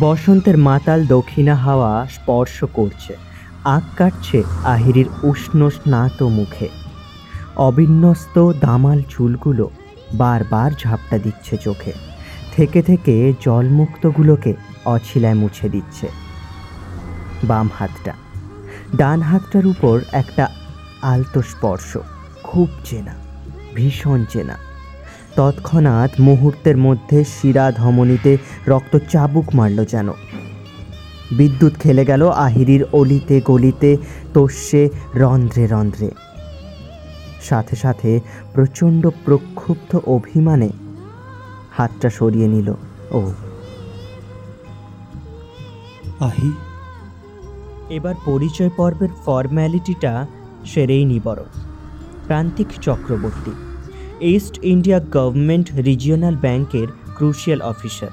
বসন্তের মাতাল দক্ষিণা হাওয়া স্পর্শ করছে। আগ কাটছে আহিরির উষ্ণ স্নাত মুখে। অবিন্যস্ত দামাল চুলগুলো বারবার ঝাপটা দিচ্ছে চোখে। থেকে থেকে জলমুক্তগুলোকে অছিলায় মুছে দিচ্ছে। বাম হাতটা। ডান হাতটার উপর একটা আলতো স্পর্শ। খুব চেনা, ভীষণ চেনা। তৎক্ষণাৎ মুহূর্তের মধ্যে শিরা ধমনীতে রক্ত চাবুক মারল যেন। বিদ্যুৎ খেলে গেল আহিরির অলিতে গলিতে তোষে রন্ধ্রে রন্ধ্রে। সাথে সাথে প্রচণ্ড প্রক্ষুব্ধ অভিমানে হাতটা সরিয়ে নিল। ও। আহি। এবার পরিচয় পর্বের ফর্ম্যালিটিটা সেরেই নিবর Prantik Chakraborty. East India government regional ব্যাংকের ক্রুশিয়াল অফিসার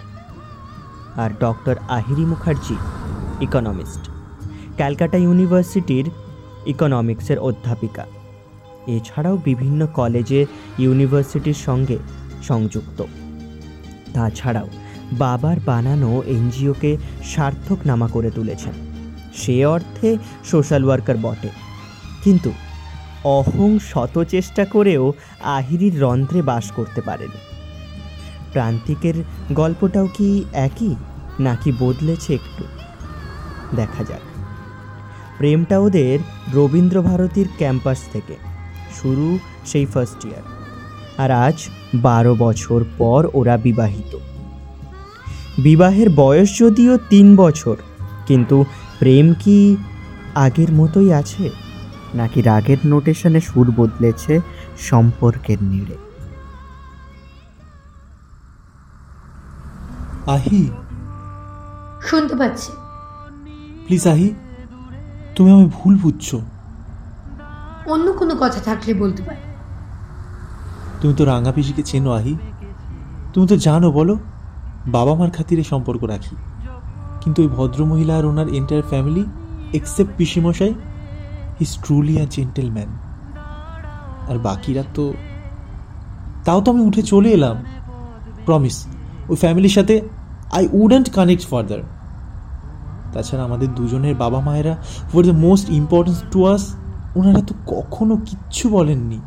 আর ডক্টর আহিরি মুখার্জি ইকোনমিস্ট ক্যালকাটা ইউনিভার্সিটির ইকোনমিক্সের অধ্যাপিকা। এছাড়াও বিভিন্ন কলেজে ইউনিভার্সিটির সঙ্গে সংযুক্ত। তাছাড়াও বাবার বানানো এনজিওকে সার্থক নামা করে তুলেছেন। সে অর্থে সোশ্যাল ওয়ার্কার বটে। কিন্তু অহং শত চেষ্টা করেও আহিরির রন্ধ্রে বাস করতে পারেনি। প্রান্তিকের গল্পটাও কি একই, নাকি বদলেছে একটু? দেখা যাক। প্রেমটা ওদের রবীন্দ্র ভারতীর ক্যাম্পাস থেকে। শুরু সেই ফার্স্ট ইয়ার আর আজ বারো বছর পর ওরা বিবাহিত। বিবাহের বয়স যদিও তিন বছর, কিন্তু প্রেম কি আগের মতোই আছে? নাকি রাগের নোটেশনে সুর বদলেছে সম্পর্কের নিড়ে? আহি। শুনতে পাচ্ছি। প্লিজ আহি তুমি আমি ভুল বুঝছ। অন্য কোনো কথা থাকলে বলতে পারি। তুমি তো রাঙা পিসিকে চেনো আহি। তুমি তো জানো বলো। বাবা মার খাতিরে সম্পর্ক রাখি। কিন্তু ওই ভদ্রমহিলা আর ওনার এন্টায়ার ফ্যামিলি এক্সেপ্ট পিসিমশাই হিজ ট্রুলি আ জেন্টেলম্যান আর বাকিরা তো তাও তো আমি উঠে চলে এলাম। প্রমিস ওই ফ্যামিলির সাথে আই উডেন্ট কানেক্ট ফার্দার তাছাড়া আমাদের দুজনের বাবা মায়েরা for the most importance to us ওনারা তো কখনো কিচ্ছু বলেননি।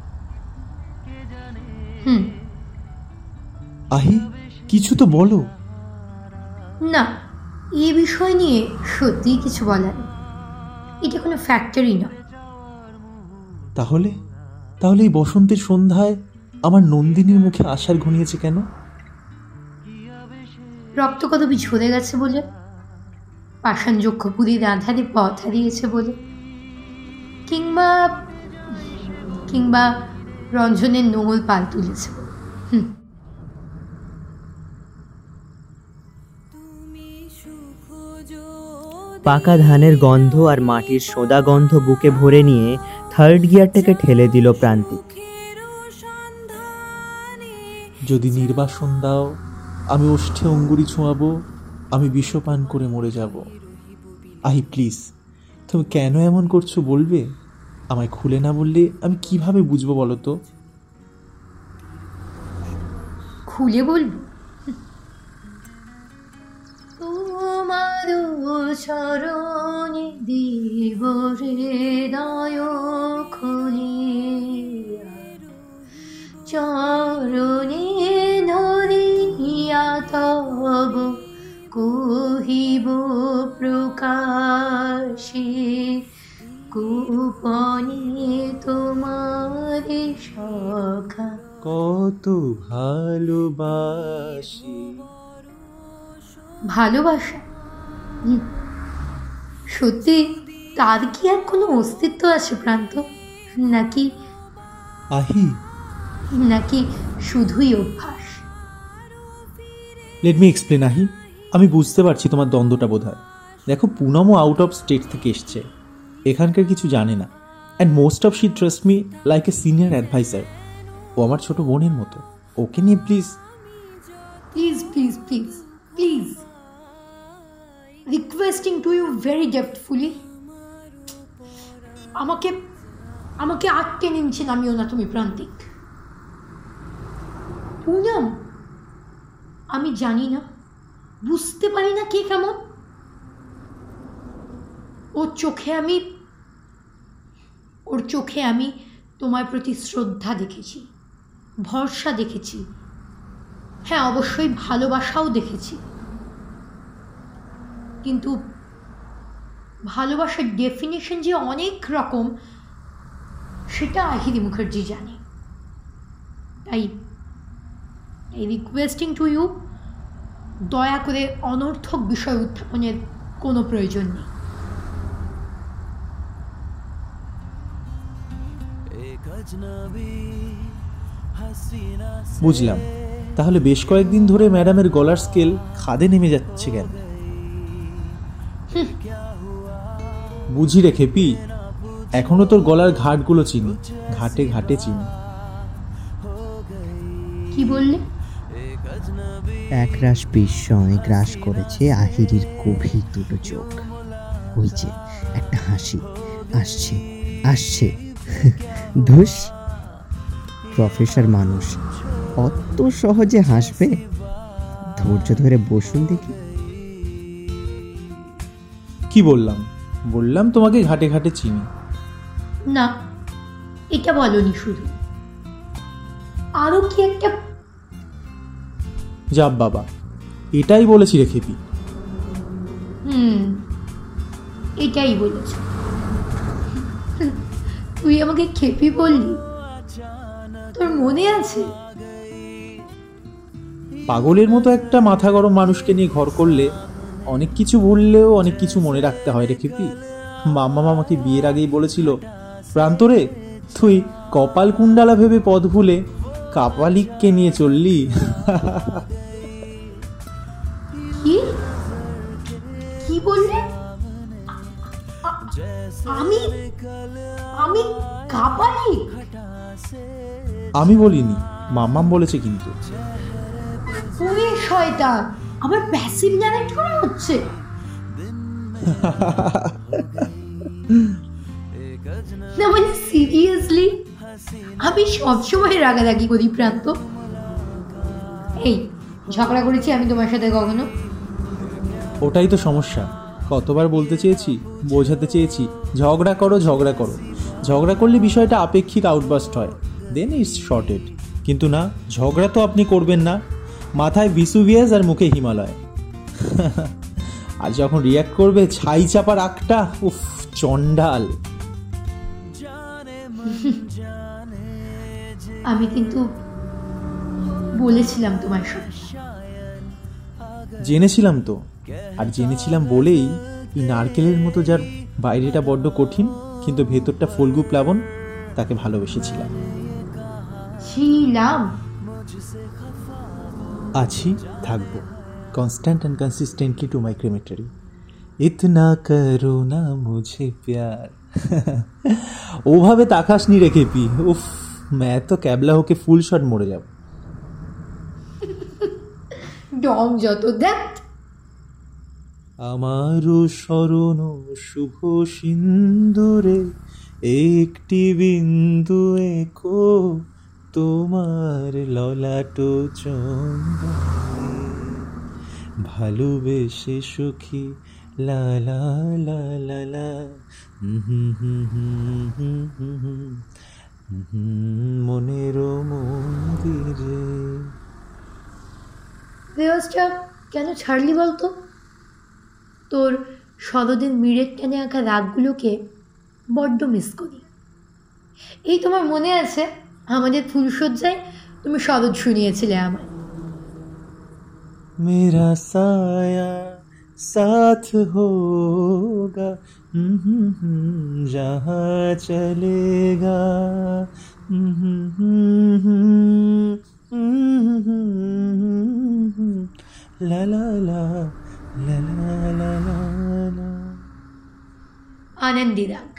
আহি কিছু তো বলো। না এই বিষয় নিয়ে সত্যিই কিছু বলার এটা কোনো ফ্যাক্টরি নয়। তাহলে? তাহলে এই বসন্তের সন্ধ্যায় আমার নন্দিনীর মুখে আশার ঘনিয়েছে কেন? রক্ত কদবি ঝরে গেছে বলে? পাষাণ যক্ষপুরীর আধারে পথ হারিয়েছে বলে? কিংবা কিংবা রঞ্জনের নোঙল পাল তুলেছে হুম। পাকা ধানের গন্ধ আর মাটির সোদা গন্ধ বুকে ভরে নিয়ে থার্ড গিয়ারটাকে ঠেলে দিল প্রান্তিক। যদি নির্বাসন দাও আমি ওষ্ঠে অঙ্গুরি ছোঁয়াবো আমি বিষপান করে মরে যাব। আহি প্লিজ তুমি কেন এমন করছ বলবে? আমায় খুলে না বললে আমি কীভাবে বুঝব বলো তো? খুলে বলব? চরণে দিব হৃদয় খুলিয়া চরণে ধরিয়া তব কহিব প্রকাশে। গোপনে তোমার সখা। কত ভালোবাসি। ভালোবাসা। সত্যি? তার কি আর কোনো অস্তিত্ব আছে প্রান্ত নাকি আহি। নাকি শুধুই অভ্যাস? লেট মি এক্সপ্লেন আহি। আমি বুঝতে পারছি তোমার দ্বন্দ্বটা বোধ হয় দেখো পুনমও আউট অফ স্টেট থেকে এসছে। এখানকার কিছু জানে না। And most of she trust me like a senior advisor ও আমার ছোট বোনের মতো। ওকে নিয়ে please please please please please requesting to you very depthfully আমাকে আমাকে আটকে নিচ্ছে নামিও না তুমি প্রান্তিক। পুনম, আমি জানি না, বুঝতে পারি না কে কেমন। ওর চোখে আমি, ওর চোখে আমি তোমার প্রতি শ্রদ্ধা দেখেছি, ভরসা দেখেছি। হ্যাঁ অবশ্যই ভালোবাসাও দেখেছি। কিন্তু ভালোবাসার ডেফিনেশন যে অনেক রকম, সেটা আহিরি মুখার্জি জানে। তাই এই রিকোয়েস্টিং টু ইউ দয়া করে অনর্থক বিষয় উত্থাপনের কোনো প্রয়োজন নেই। বুঝলাম। তাহলে বেশ কয়েকদিন ধরে ম্যাডামের গলার স্কেল খাদে নেমে যাচ্ছে কেন? বুঝি রে খেপি এখনও তোর গলার ঘাটগুলো চিনি ঘাটে ঘাটে চিনি। কি বললে? একরাশ বিস্ময় গ্রাস করেছে আহিরির গভীর দুটো চোখ। ওই যে একটা হাসি। আসছে আসছে। ধুস। প্রফেসর মানুষ অত সহজে হাসবে? ধৈর্য ধরে বসুন দেখি। কি বললাম? বললাম তোমাকে ঘাটে ঘাটে চিনি। না এটা বলনি শুধু। আরও কি একটা যাব বাবা এটাই বলেছি রে খেপি। হুম এটাই বলেছ। তুই আমাকে খেপি বললি? তোর মনে আছে? পাগলের মতো একটা মাথা গরম মানুষকে নিয়ে ঘর করলে অনেক কিছু ভুললেও অনেক কিছু মনে রাখতে হয় রে খেপি মাম্মা মামাকে বিয়ের আগেই বলেছিল প্রান্তরে তুই কপাল কুণ্ডালা ভেবে পদ ভুলে কাপালিককে নিয়ে চললি। কি? কি বললে? আমি আমি কাপালি আমি বলিনি মাম্মাম বলেছে কিন্তু। শয়তান। আবার প্যাসিভ ন্যারেট করা হচ্ছে? না মানে সিরিয়াসলি আমি সবসময় রাগারাগি করি, প্রান্ত। এই, ঝগড়া করেছি আমি তোমার সাথে কখনো? ওটাই তো সমস্যা। কতবার বলতে চেয়েছি, বোঝাতে চেয়েছি, ঝগড়া করো ঝগড়া করো। ঝগড়া করলে বিষয়টা আপেক্ষিক আউটবাস্ট হয়। দেন ইটস শর্টেড কিন্তু না, ঝগড়া তো আপনি করবেন না। মাথায় ভিসুভিয়াস আর মুখে হিমালয়। আর যখন রিয়াক্ট করবে ছাই চাপার আঁকটা উফ চণ্ডাল। আমি কিন্তু বলেছিলাম তোমার সাথে জেনেছিলাম তো। আর জেনেছিলাম বলেই এই নারকেলের মতো যার বাইরেটা বড্ড কঠিন কিন্তু ভেতরটা ফলগু প্লাবন তাকে ভালোবেসেছিলাম। ছিলাম। আছি থাকব। Constant and consistently to my ক্রিমেটারি ইতনা করো না মুঝে প্যার। ওভাবে তাকাস নি রেখে পি উফ मैं তো ক্যাবলা হোকে ফুল শট মরে যাব। ডং যত দেখ। আমারও স্মরণ শুভ সিন্দুরে একটি বিন্দু একো। তোমার ললাটো চন্দা ভালোবেসে সুখী, লা লা লা লা মনের মনেরও মন্দিরে। ফেরোজটা কেন ছাড়লি বলতো? তোর সদদিন মিরের টানে আঁকা রাগগুলোকে বড্ড মিস করি। এই তোমার মনে আছে? আমাদের ফুলশয্যায় তুমি শরৎ শুনিয়েছিলে আমায়। মেরা সায়া সাথ হোগা যাহা চলেগা লা লা লা লা লা লা। আনন্দিরাগ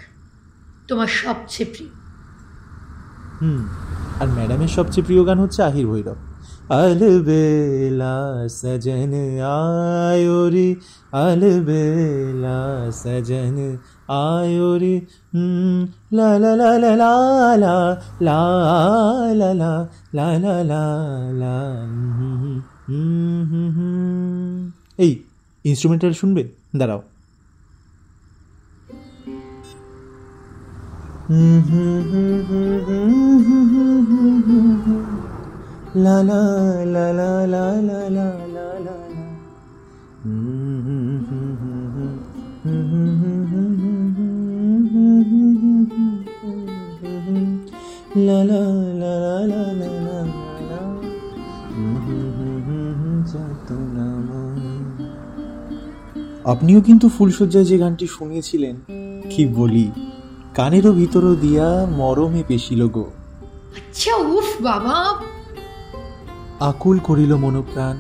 তোমার সবচেয়ে প্রিয়। হুম আর ম্যাডামের সবচেয়ে প্রিয় গান হচ্ছে আহির ভৈরব আলবেলা সজন আয়োরি আলবেলা সজন আয়োরি লা লা লা লা লা লা লা লা লা এই ইনস্ট্রুমেন্টাল শুনবে দাঁড়াও লা লা লা লা লা লা লা লা লা লা। লা লা লা লা লা। আপনিও কিন্তু ফুলশয্যায় যে গানটি শুনিয়েছিলেন কি বলি কানেরও ভিতরও দিয়া মরমে পেশিল গো। আচ্ছা উফ বাবা। আকুল করিল মনোপ্রাণ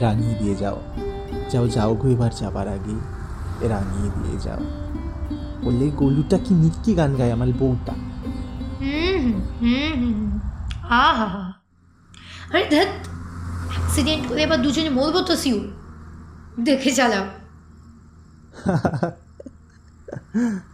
রাঙিয়ে দিয়ে যাও। যাও যাও গো এবার যাবার আগে রাঙিয়ে দিয়ে যাও। বললে গলুটা কি মিটকি গান গায় আমার বউটা? আহা। আরে ধ্যাত অ্যাক্সিডেন্ট করে এবার দুজনে মরবো তো সিউ দেখে চালাও।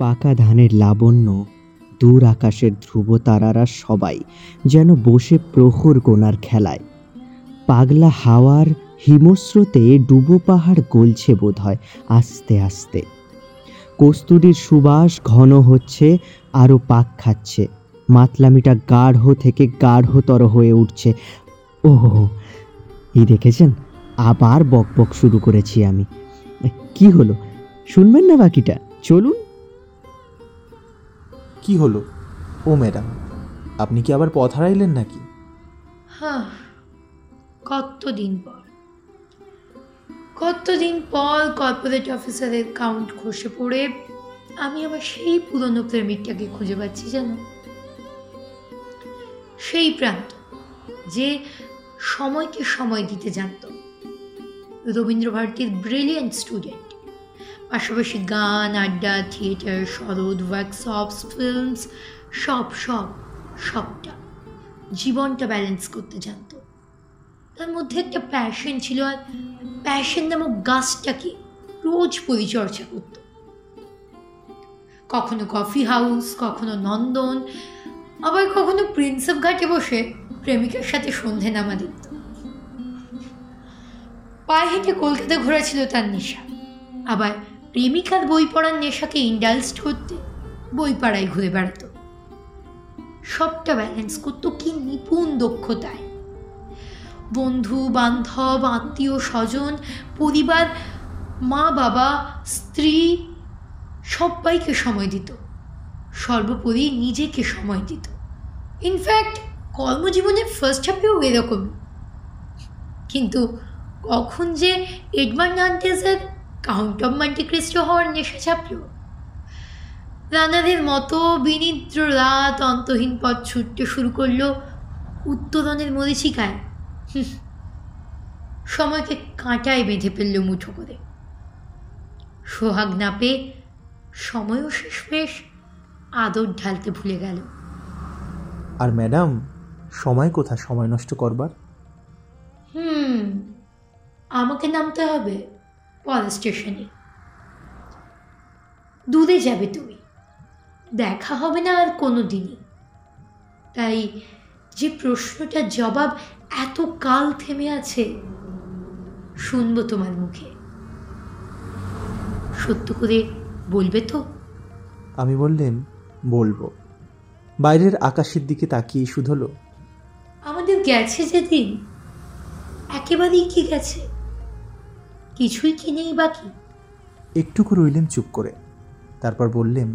পাকা ধানের লাবণ্য, দূর আকাশের ধ্রুব তারারা সবাই যেন বসে প্রহর গোনার খেলায়। পাগলা হাওয়ার হিমস্রোতে ডুবো পাহাড় গলছে বোধ হয় আস্তে আস্তে। কস্তুরীর সুবাস ঘন হচ্ছে আরও পাক খাচ্ছে। মাতলামিটা গাঢ় থেকে গাঢ়তর হয়ে উঠছে। ও এই দেখেছেন? আবার বক বক শুরু করেছি আমি। কি হলো? শুনবেন না বাকিটা? চলুন। কি হলো? ও ম্যাডাম, আপনি কি আবার পথ হারাইলেন নাকি? হ্যাঁ কতদিন পর। কতদিন পর কর্পোরেট অফিসারের কাউন্ট খসে পড়ে, আমি আমার সেই পুরনো প্রেমিকটাকে খুঁজে পাচ্ছি, জানো? সেই প্রান্ত যে সময়কে সময় দিতে জানত। রবীন্দ্রভারতীর ব্রিলিয়েন্ট স্টুডেন্ট পাশাপাশি গান, আড্ডা, থিয়েটার, সরোদ ওয়ার্কশপস ফিল্মস সব সব, সবটা জীবনটা ব্যালেন্স করতে জানতো। তার মধ্যে একটা প্যাশন ছিল আর প্যাশন নামক গাছটাকে রোজ পরিচর্যা করত। কখনো কফি হাউস কখনো নন্দন, আবার কখনো প্রিন্সেপ ঘাটে বসে প্রেমিকার সাথে সন্ধে নামা দিত পায়ে হেঁটে কলকাতা ঘোরা ছিল তার নেশা। আবার প্রেমিকার বই পড়ার নেশাকে ইন্ডালস্ট করতে বই পাড়ায় ঘুরে বেড়াতো। সবটা ব্যালেন্স করতো কি নিপুণ দক্ষতায়। বন্ধু, বান্ধব, আত্মীয়, স্বজন, পরিবার, মা, বাবা, স্ত্রী সবাইকে সময় দিত। সর্বোপরি নিজেকে সময় দিত। ইনফ্যাক্ট কর্মজীবনের ফার্স্ট হাফেও এরকম কিন্তু কখন যে Edmund count of Monte Cristo হওয়ার নেশা চাপল। রানাদের মতো বিনিদ্র রাত অন্তহীন পথ ছুটতে শুরু করল উত্তরণের মরিচিকায় সময়কে কাঁটায় বেঁধে ফেলল মুঠো করে। সোহাগ না পেয়ে সময়ও শেষ শেষমেশ আদর ঢালতে ভুলে গেল। আর ম্যাডাম সময় কোথা সময় নষ্ট করবার? হুম আমাকে নামতে হবে। পরের স্টেশনে দূরে যাবে তুমি। দেখা হবে না আর কোনো দিনই তাই যে প্রশ্নটার জবাব এত কাল থেমে আছে শুনব তোমার মুখে। সত্য করে বলবে তো? আমি বললেন বলব। বাইরের আকাশের দিকে তাকিয়ে শুধলো আমাদের গেছে যেদিন একেবারেই কি গেছে? কিছুই কি নেই বাকি? একটুকু রইলেন চুপ করে। তারপর বললেন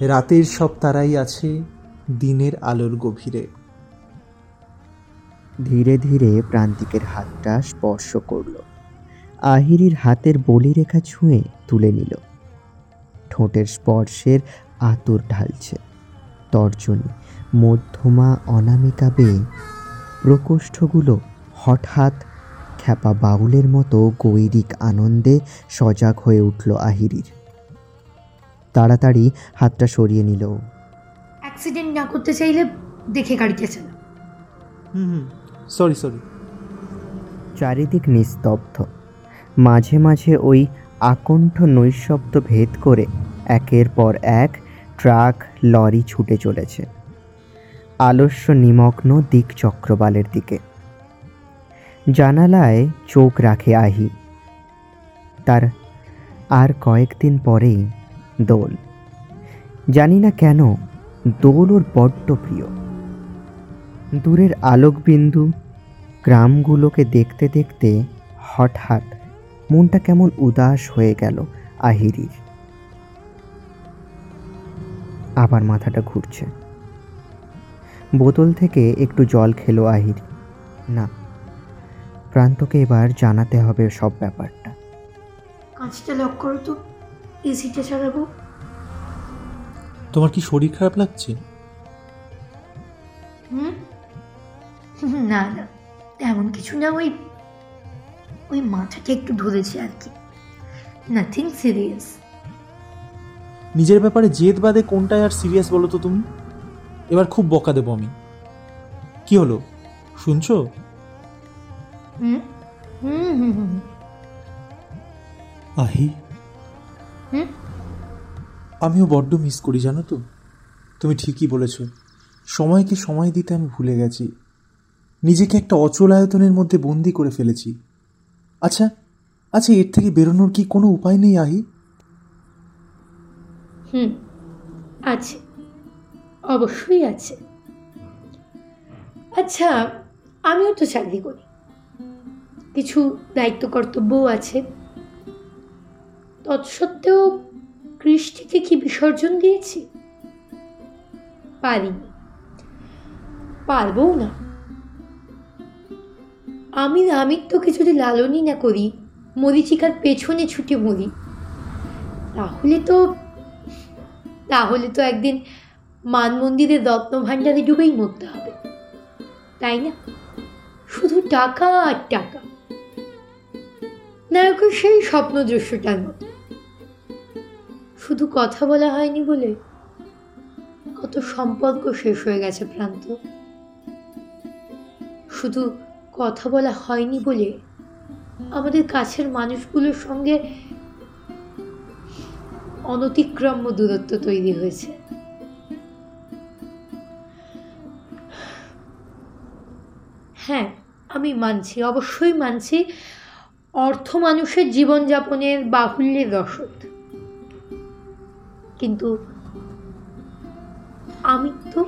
রাতের সব তারাই আছে দিনের আলোর গভীরে। ধীরে ধীরে প্রান্তিকের হাতটা স্পর্শ করল। আহিরির হাতের বলিরেখা ছুঁয়ে তুলে নিল। ঠোঁটের স্পর্শের আতর ঢালছে। তর্জনী মধ্যমা অনামিকা বেয়ে প্রকোষ্ঠগুলো হঠাৎ খ্যাপা বাউলের মতো গৈরিক আনন্দে সজাগ হয়ে উঠল আহিরির। তাড়াতাড়ি হাতটা সরিয়ে নিল। অ্যাক্সিডেন্ট না করতে চাইলে দেখে গাড়িতে চালা হুম হুম। Sorry sorry. চারিদিক নিস্তব্ধ। মাঝে মাঝে ওই আকণ্ঠ নৈশব্দ ভেদ করে একের পর এক ট্রাক লরি ছুটে চলেছে। আলস্য নিমগ্ন দিক চক্রবালের দিকে। জানালায় চোখ রাখে আহি। তার আর কয়েকদিন পরেই দোল। জানি না কেন দোল ওর বড্ড প্রিয়। দূরের আলোকবিন্দু গ্রামগুলোকে দেখতে দেখতে হঠাৎ মনটা কেমন উদাস হয়ে গেল আহিরির। আবার মাথাটা ঘুরছে। বোতল থেকে একটু জল খেলো আহির। না প্রান্তকে এবার জানাতে হবে সব ব্যাপারটা। কাজটা লক করো তো এসিটা চালাবো। তোমার কি শরীর খারাপ লাগছে? হুম? না না তেমন কিছু না ওই ওই মাথাটা একটু ধরেছে আর কি। নাথিং সিরিয়াস নিজের ব্যাপারে জেদ বাদে কোনটায় আর সিরিয়াস বলো তো তুমি? এবার খুব বকা দেবো আমি। কি হলো? শুনছো? হুম? হুম হুম হুম আহি। হুম? আমিও বড্ড মিস করি জানো তো? তুমি ঠিকই বলেছ। সময়কে সময় দিতে আমি ভুলে গেছি। নিজেকে একটা অচল আয়তনের মধ্যে বন্দি করে ফেলেছি। আচ্ছা আচ্ছা এর থেকে বেরোনোর কি কোনো উপায় নেই আহি? হুম আছে। অবশ্যই আছে। আচ্ছা আমিও তো চাকরি করি। কিছু দায়িত্ব কর্তব্যও আছে। তৎসত্ত্বেও কৃষ্টিকে কি বিসর্জন দিয়েছি? পারিনি। পারবও না। আমি আমিত্বকে যদি লালনই না করি, মরিচিকার পেছনে ছুটে মরি। তাহলে তো তাহলে তো একদিন মান মন্দিরের রত্নভাণ্ডারে ডুবেই মরতে হবে, তাই না? শুধু টাকা আর টাকা। নায়কের সেই স্বপ্ন দৃশ্যটার মতো শুধু কথা বলা হয়নি বলে কত সম্পর্ক শেষ হয়ে গেছে প্রান্ত। শুধু কথা বলা হয়নি বলে আমাদের কাছের মানুষগুলোর সঙ্গে অনতিক্রম্য দূরত্ব তৈরি হয়েছে। হ্যাঁ আমি মানছি, অবশ্যই মানছি। অর্থ মানুষের জীবনযাপনের বাহুল্যের রসদ। কিন্তু আমি তো,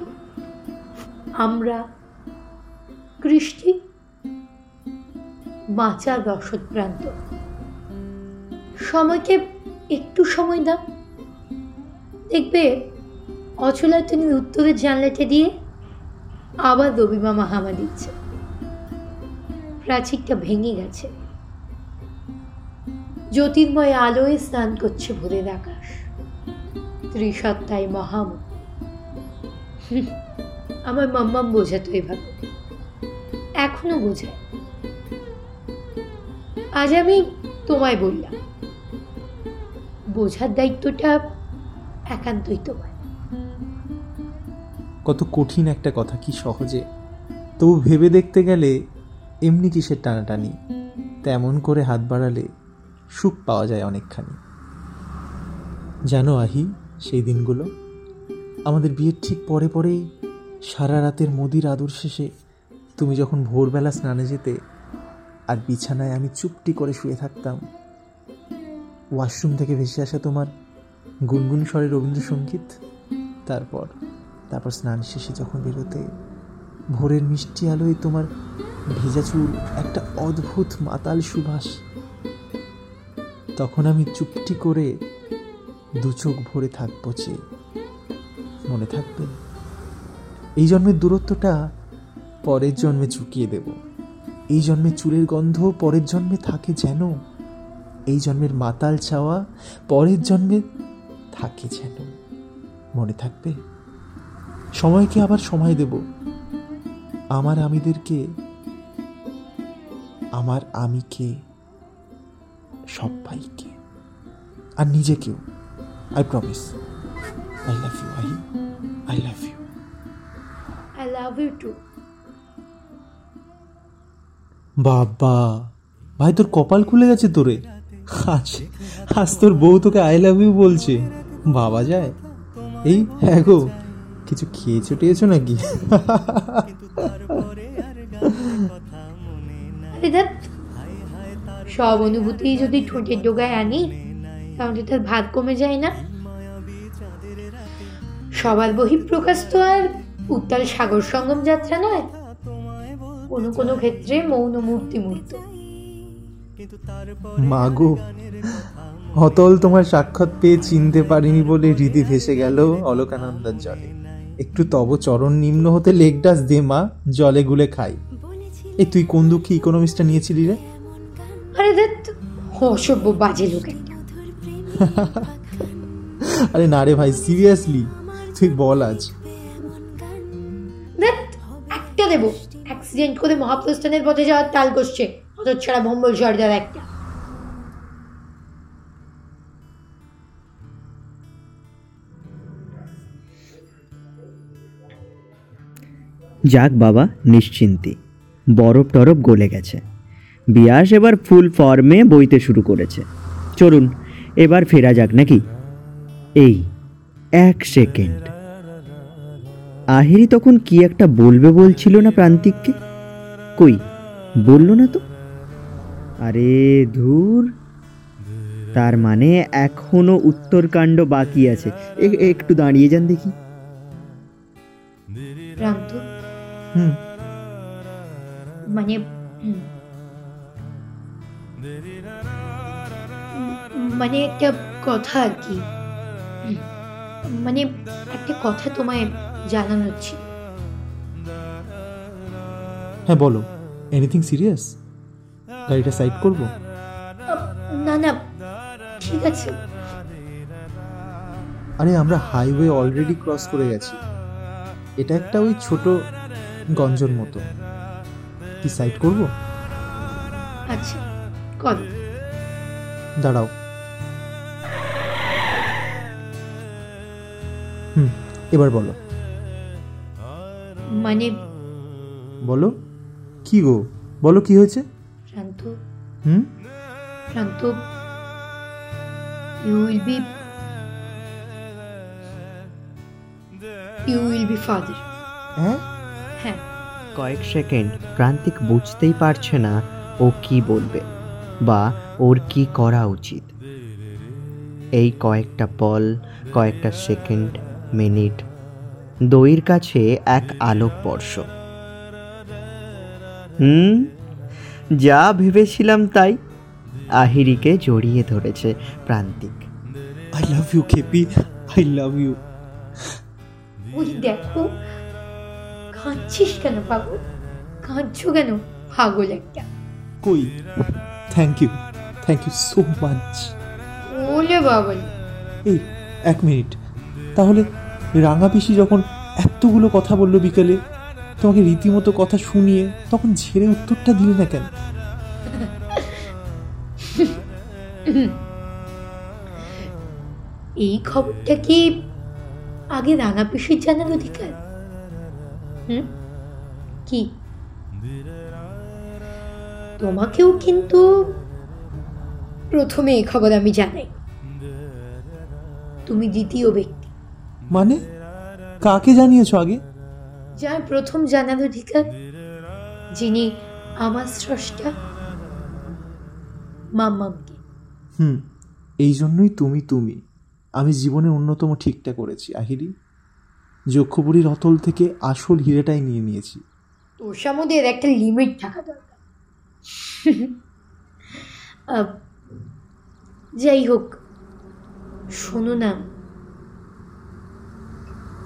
আমরা কৃষ্টি বাঁচার রসদ প্রান্ত। সময়কে একটু সময় দাও। দেখবে অচলা তুমি উত্তরের জানলাটা দিয়ে আবার রবিমা মাহামা দিচ্ছে। প্রাচীরটা ভেঙে গেছে। জ্যোতির্ময় আলোয় স্নান করছে ভোরের আকাশ। ত্রিসত্তায় মহাম আমার মাম্মাম বোঝাতো এভাবে। এখনও বোঝায় আজ আমি তোমায় বললাম, বোঝার দায়িত্বটা একান্তই তোমার। কত কঠিন একটা কথা, কি সহজে। তবু ভেবে দেখতে গেলে এমনি কিসের টানাটানি। তেমন করে হাত বাড়ালে সুখ পাওয়া যায় অনেকখানি। জানো আহি সেই দিনগুলো? আমাদের বিয়ের ঠিক পরে পরেই সারা রাতের মোদির আদর শেষে তুমি যখন ভোরবেলা স্নানে যেতে আর বিছানায় আমি চুপটি করে শুয়ে থাকতাম, ওয়াশরুম থেকে ভেসে আসা তোমার গুনগুন স্বরে রবীন্দ্রসঙ্গীত, তারপর তারপর স্নান শেষে যখন বেরোতে ভোরের মিষ্টি আলোয় তোমার ভেজা চুল একটা অদ্ভুত মাতাল সুবাস তখন আমি চুপটি করে দু চোখ ভরে থাকব চেয়ে মনে থাকবে। এই জন্মের দূরত্বটা পরের জন্মে চুকিয়ে দেব। এই জন্মে চুলের গন্ধ পরের জন্মে থাকে যেন। এই জন্মের মাতাল চাওয়া পরের জন্মে থাকে যেন। মনে থাকবে? সময়কে আবার সময় দেব। আমার আমিদেরকে, আমার আমি কে সবাইকে আর নিজেকেও। I promise I love you I I love you I love you too বাবা ভাই তোর কপাল খুলে গেছে তোরে। আজ আজ তোর বউ তোকে আই লাভ ইউ বলছে। বাবা যায়। এই হ্যাঁ গো কিছু খেয়েছো টেয়েছো নাকি? সব অনুভূতি যদি ঠোঁটের ডোগায় আনি, তাহলে তার ভাত কমে যায় না। সবার বহিঃপ্রকাশ তো আর উত্তাল সাগর সঙ্গম যাত্রা নয়, কোনো কোনো ক্ষেত্রে মৌন মূর্তি মূর্ত। মাগো, অতল তোমার সাক্ষাৎ পেয়ে চিনতে পারিনি বলে হৃদি ভেসে গেল অলোকানন্দার জলে। একটু তব চরণ নিম্ন হতে লেগডাস দে মা, জলে গুলে খাই। এ তুই কোন দুঃখী ইকোনমিক্সটা নিয়েছিলি রে? আরে দেখ অসভ্য বাজে লোক। একটা আরে না রে ভাই সিরিয়াসলি তুই বল আজ। দেখ একটা দেবো। অ্যাক্সিডেন্ট করে মহাপ্রস্থানের পথে যাওয়ার তাল করছে হতচ্ছাড়া ভম্বল সর্দার একটা। যাক বাবা নিশ্চিন্তি। বরফ টরফ গলে গেছে। বিয়াস এবার ফুল ফর্মে বইতে শুরু করেছে। চলুন এবার ফেরা যাক নাকি? এই এক সেকেন্ড। আহিরি তখন কি একটা বলবে বলছিল না প্রান্তিককে? কই বলল না তো? আরে ধুর। তার মানে এখনও উত্তরকাণ্ড বাকি আছে। একটু দাঁড়িয়ে যান দেখি। প্রান্ত? হুম। মানে। মানে একটা কথা আর কি। মানে একটা কথা তোমায় জানানোর ছিল। হ্যাঁ বলো। এনিথিং সিরিয়াস গাড়িটা সাইড করব? না না ঠিক আছে। আরে আমরা হাইওয়ে অলরেডি ক্রস করে গেছি। এটা একটা ওই ছোট গঞ্জর মতো। কি সাইড করব? কর। দাঁড়াও। হুম এবার বলো। মানে বলো। কি গো? বলো কি হয়েছে? প্রান্ত হুম? Pranto you will be you will be father হ্যাঁ? হ্যাঁ। কয়েক সেকেন্ড প্রান্তিক বুঝতেই পারছে না ও কি বলবে। বা ওর কি করা উচিত? এই কয়েকটা পল কয়েকটা সেকেন্ড মিনিট। দইয়ের কাছে এক আলোক বর্ষ হুম যা ভেবেছিলাম তাই। আহিরিকে জড়িয়ে ধরেছে প্রান্তিক। আই লাভ ইউ খেপি আই লাভ ইউ ওই দেখো কাঁদছিস কেন পাগল? কাঁদছো কেন পাগল একটা? কই? Thank you thank you so much ওলে বাবল এই এক মিনিট। তাহলে রাঙা পিসি যখন এতগুলো কথা বলল বিকেলে তোমাকে রীতিমতো কথা শুনিয়ে তখন ঝেড়ে উত্তরটা দিলে না কেন? এই খবরটা কি আগে রাঙা পিসির জানার অধিকার? হুম? কি? তোমাকেও কিন্তু প্রথমে এই খবর আমি জানাই তুমি দ্বিতীয় ব্যক্তি। মানে? কাকে জানিয়েছো আগে? যার প্রথম জানার অধিকার যিনি আমার স্রষ্টা মাম্মামকে। হুম এই জন্যই তুমি তুমি। আমি জীবনে অন্যতম ঠিকটা করেছি আহিরি। যক্ষপুরীর অতল থেকে আসল হিরেটাই নিয়ে নিয়েছি। তোর সামুদের একটা লিমিট থাকা দরকার। যাই হোক, শোনো না।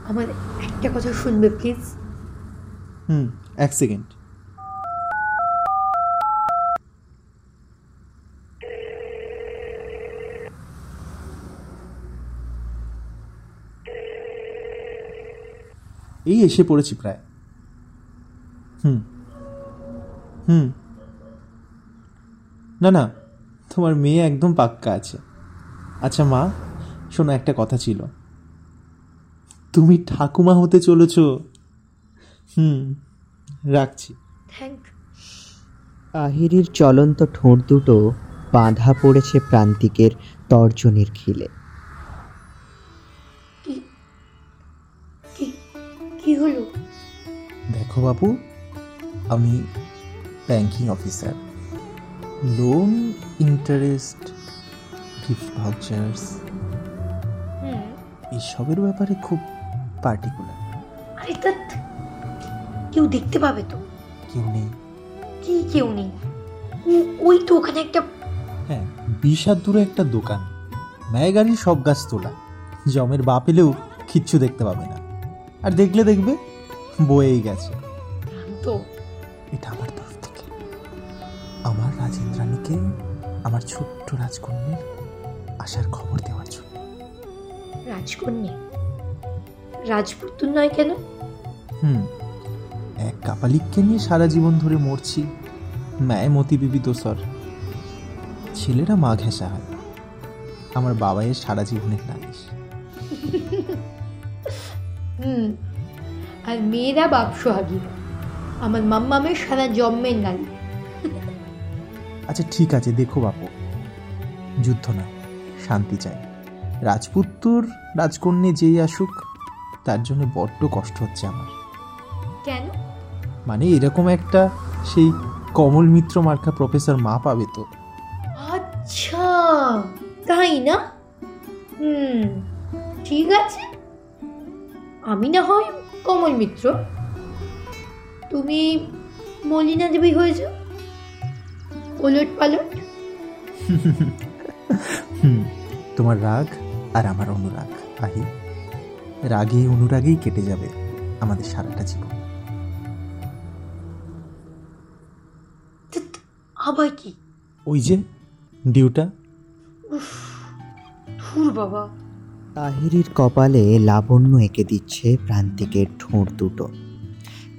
আমার একটা কথা শুনবে প্লিজ হুম, এক সেকেন্ড এই এসে পড়েছি প্রায়। হুম। হুম। না না তোমার মেয়ে একদম পাক্কা আছে। আচ্ছা মা শোনো একটা কথা ছিল। তুমি ঠাকুমা হতে চলেছ। হুম রাখছি। থ্যাংক আহিরির চলন্ত ঠোঁট দুটো বাঁধা পড়েছে প্রান্তিকের তর্জনীর খিলে। কি কি কি হলো? দেখো বাবু আমি banking officer loan interest gift vouchers হুম। এসবের ব্যাপারে খুব পার্টিকুলার আরে তা কেউ দেখতে পাবে তো। কেউ নেই। কি কেউ নেই? ও- ওই তো ওখানে একটা হ্যাঁ বিশ হাত দূরে একটা দোকান। গাড়ির সব গাছ তোলা। জমের বাপ এলেও কিচ্ছু দেখতে পাবে না। আর দেখলে দেখবে বয়েই গেছে। তো এটা আমার আমার রাজেন্দ্রাণীকে আমার ছোট্ট রাজকন্যের আসার খবর দেওয়ার জন্য। রাজকন্যা? রাজপুত্র নয় কেন? হুম এক কাপালিককে নিয়ে সারা জীবন ধরে মরছি। ম্যায় মতি বিবি দোসর ছেলেরা মা ঘেঁষা হয়। আমার বাবাইয়ের সারা জীবনের নালিশ। হুম আর মেয়েরা বাপ সোহাগী। আমার মাম্মামের সারা জন্মের নারী আচ্ছা ঠিক আছে দেখো বাপু। যুদ্ধ না শান্তি চাই। রাজপুত্তর রাজকন্যে যেই আসুক তার জন্য বড্ড কষ্ট হচ্ছে আমার। কেন? মানে এরকম একটা সেই কমল মিত্র মার্কা প্রফেসর মা পাবে তো। আচ্ছা তাই না? হুম ঠিক আছে। আমি না হয় কমল মিত্র। তুমি মলিনা দেবী হয়ে যাও। ওলট পালট তোমার রাগ আর আমার অনুরাগ আহি। রাগে অনুরাগেই কেটে যাবে আমাদের সারাটা জীবন। আবার কি? ওই যে ডিউটা। ধুর বাবা। আহিরির কপালে লাবণ্য এঁকে দিচ্ছে প্রান্তিকের ঠোঁট দুটো।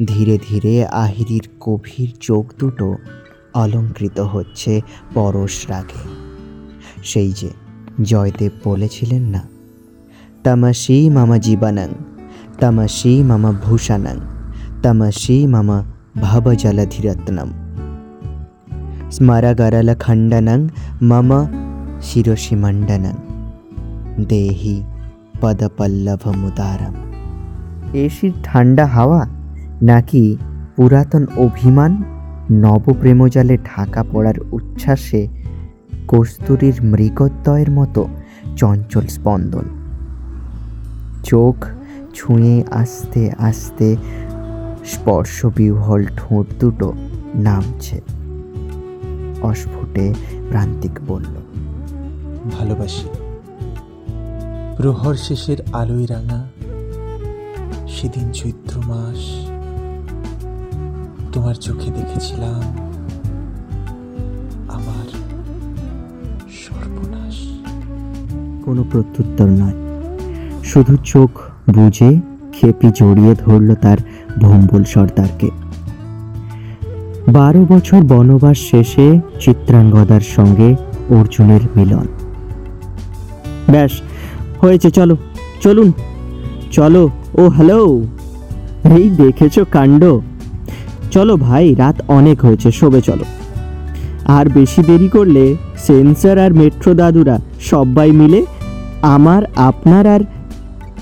ধীরে ধীরে আহিরির গভীর চোখ দুটো অলঙ্কৃত হচ্ছে পরশ রাগে। সেই যে জয়দেব বলেছিলেন না তামাসি মামা জীবানাং তামাসি মামা ভূষানাং তামাসি মামা ভবজলধিরত্নম। স্মরগরল খণ্ডনং, মম শিরসি মণ্ডনং দেহি পদপল্লভমুদারম। এসির ঠান্ডা হাওয়া নাকি পুরাতন অভিমান? নবপ্রেমজালে ঢাকা পড়ার উচ্ছ্বাসে কস্তুরীর মৃগদ্বয়ের মতো চঞ্চল স্পন্দন। চোখ ছুঁয়ে আস্তে আস্তে স্পর্শবিহ্বল ঠোঁট দুটো নামছে। অস্ফুটে প্রান্তিক বলল, ভালোবাসি। প্রহর শেষের আলোয় রাঙা, সেদিন চৈত্র মাস তোমার চোখে দেখেছিলাম আমার সর্বনাশ। কোনো প্রত্যুত্তর নয়। শুধু চোখ বুঝে খেপি জড়িয়ে ধরল তার ভম্বল সর্দারকে। বারো বছর বনবাস শেষে চিত্রাঙ্গদার সঙ্গে অর্জুনের মিলন। ব্যাস, হয়েছে, চলো, চলুন, চলো, ও হ্যালো। এই দেখেছ কাণ্ড? চলো ভাই, রাত অনেক হয়েছে, শোবে চলো। আর বেশি দেরি করলে সেন্সার আর মেট্রো দাদুরা সবাই মিলে আমার, আপনার আর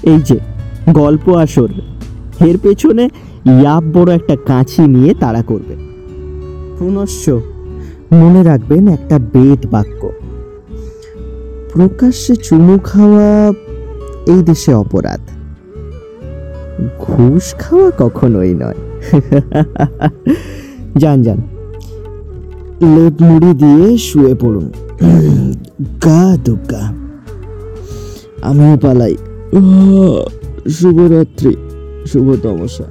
এই যে, গল্প আসর। এর পেছনে ইয়াব বড় একটা কাঁচি নিয়ে তাড়া করবে। পুনশ্চ মনে রাখবেন একটা বেদ বাক্য। প্রকাশ্যে চুমু খাওয়া এই দেশে অপরাধ। ঘুষ খাওয়া কখনোই নয়। যান যান। লেপ মুড়ি দিয়ে শুয়ে পড়ুন। গা দুগা। আমিও পালাই। শুভরাত্রি শুভ তমসা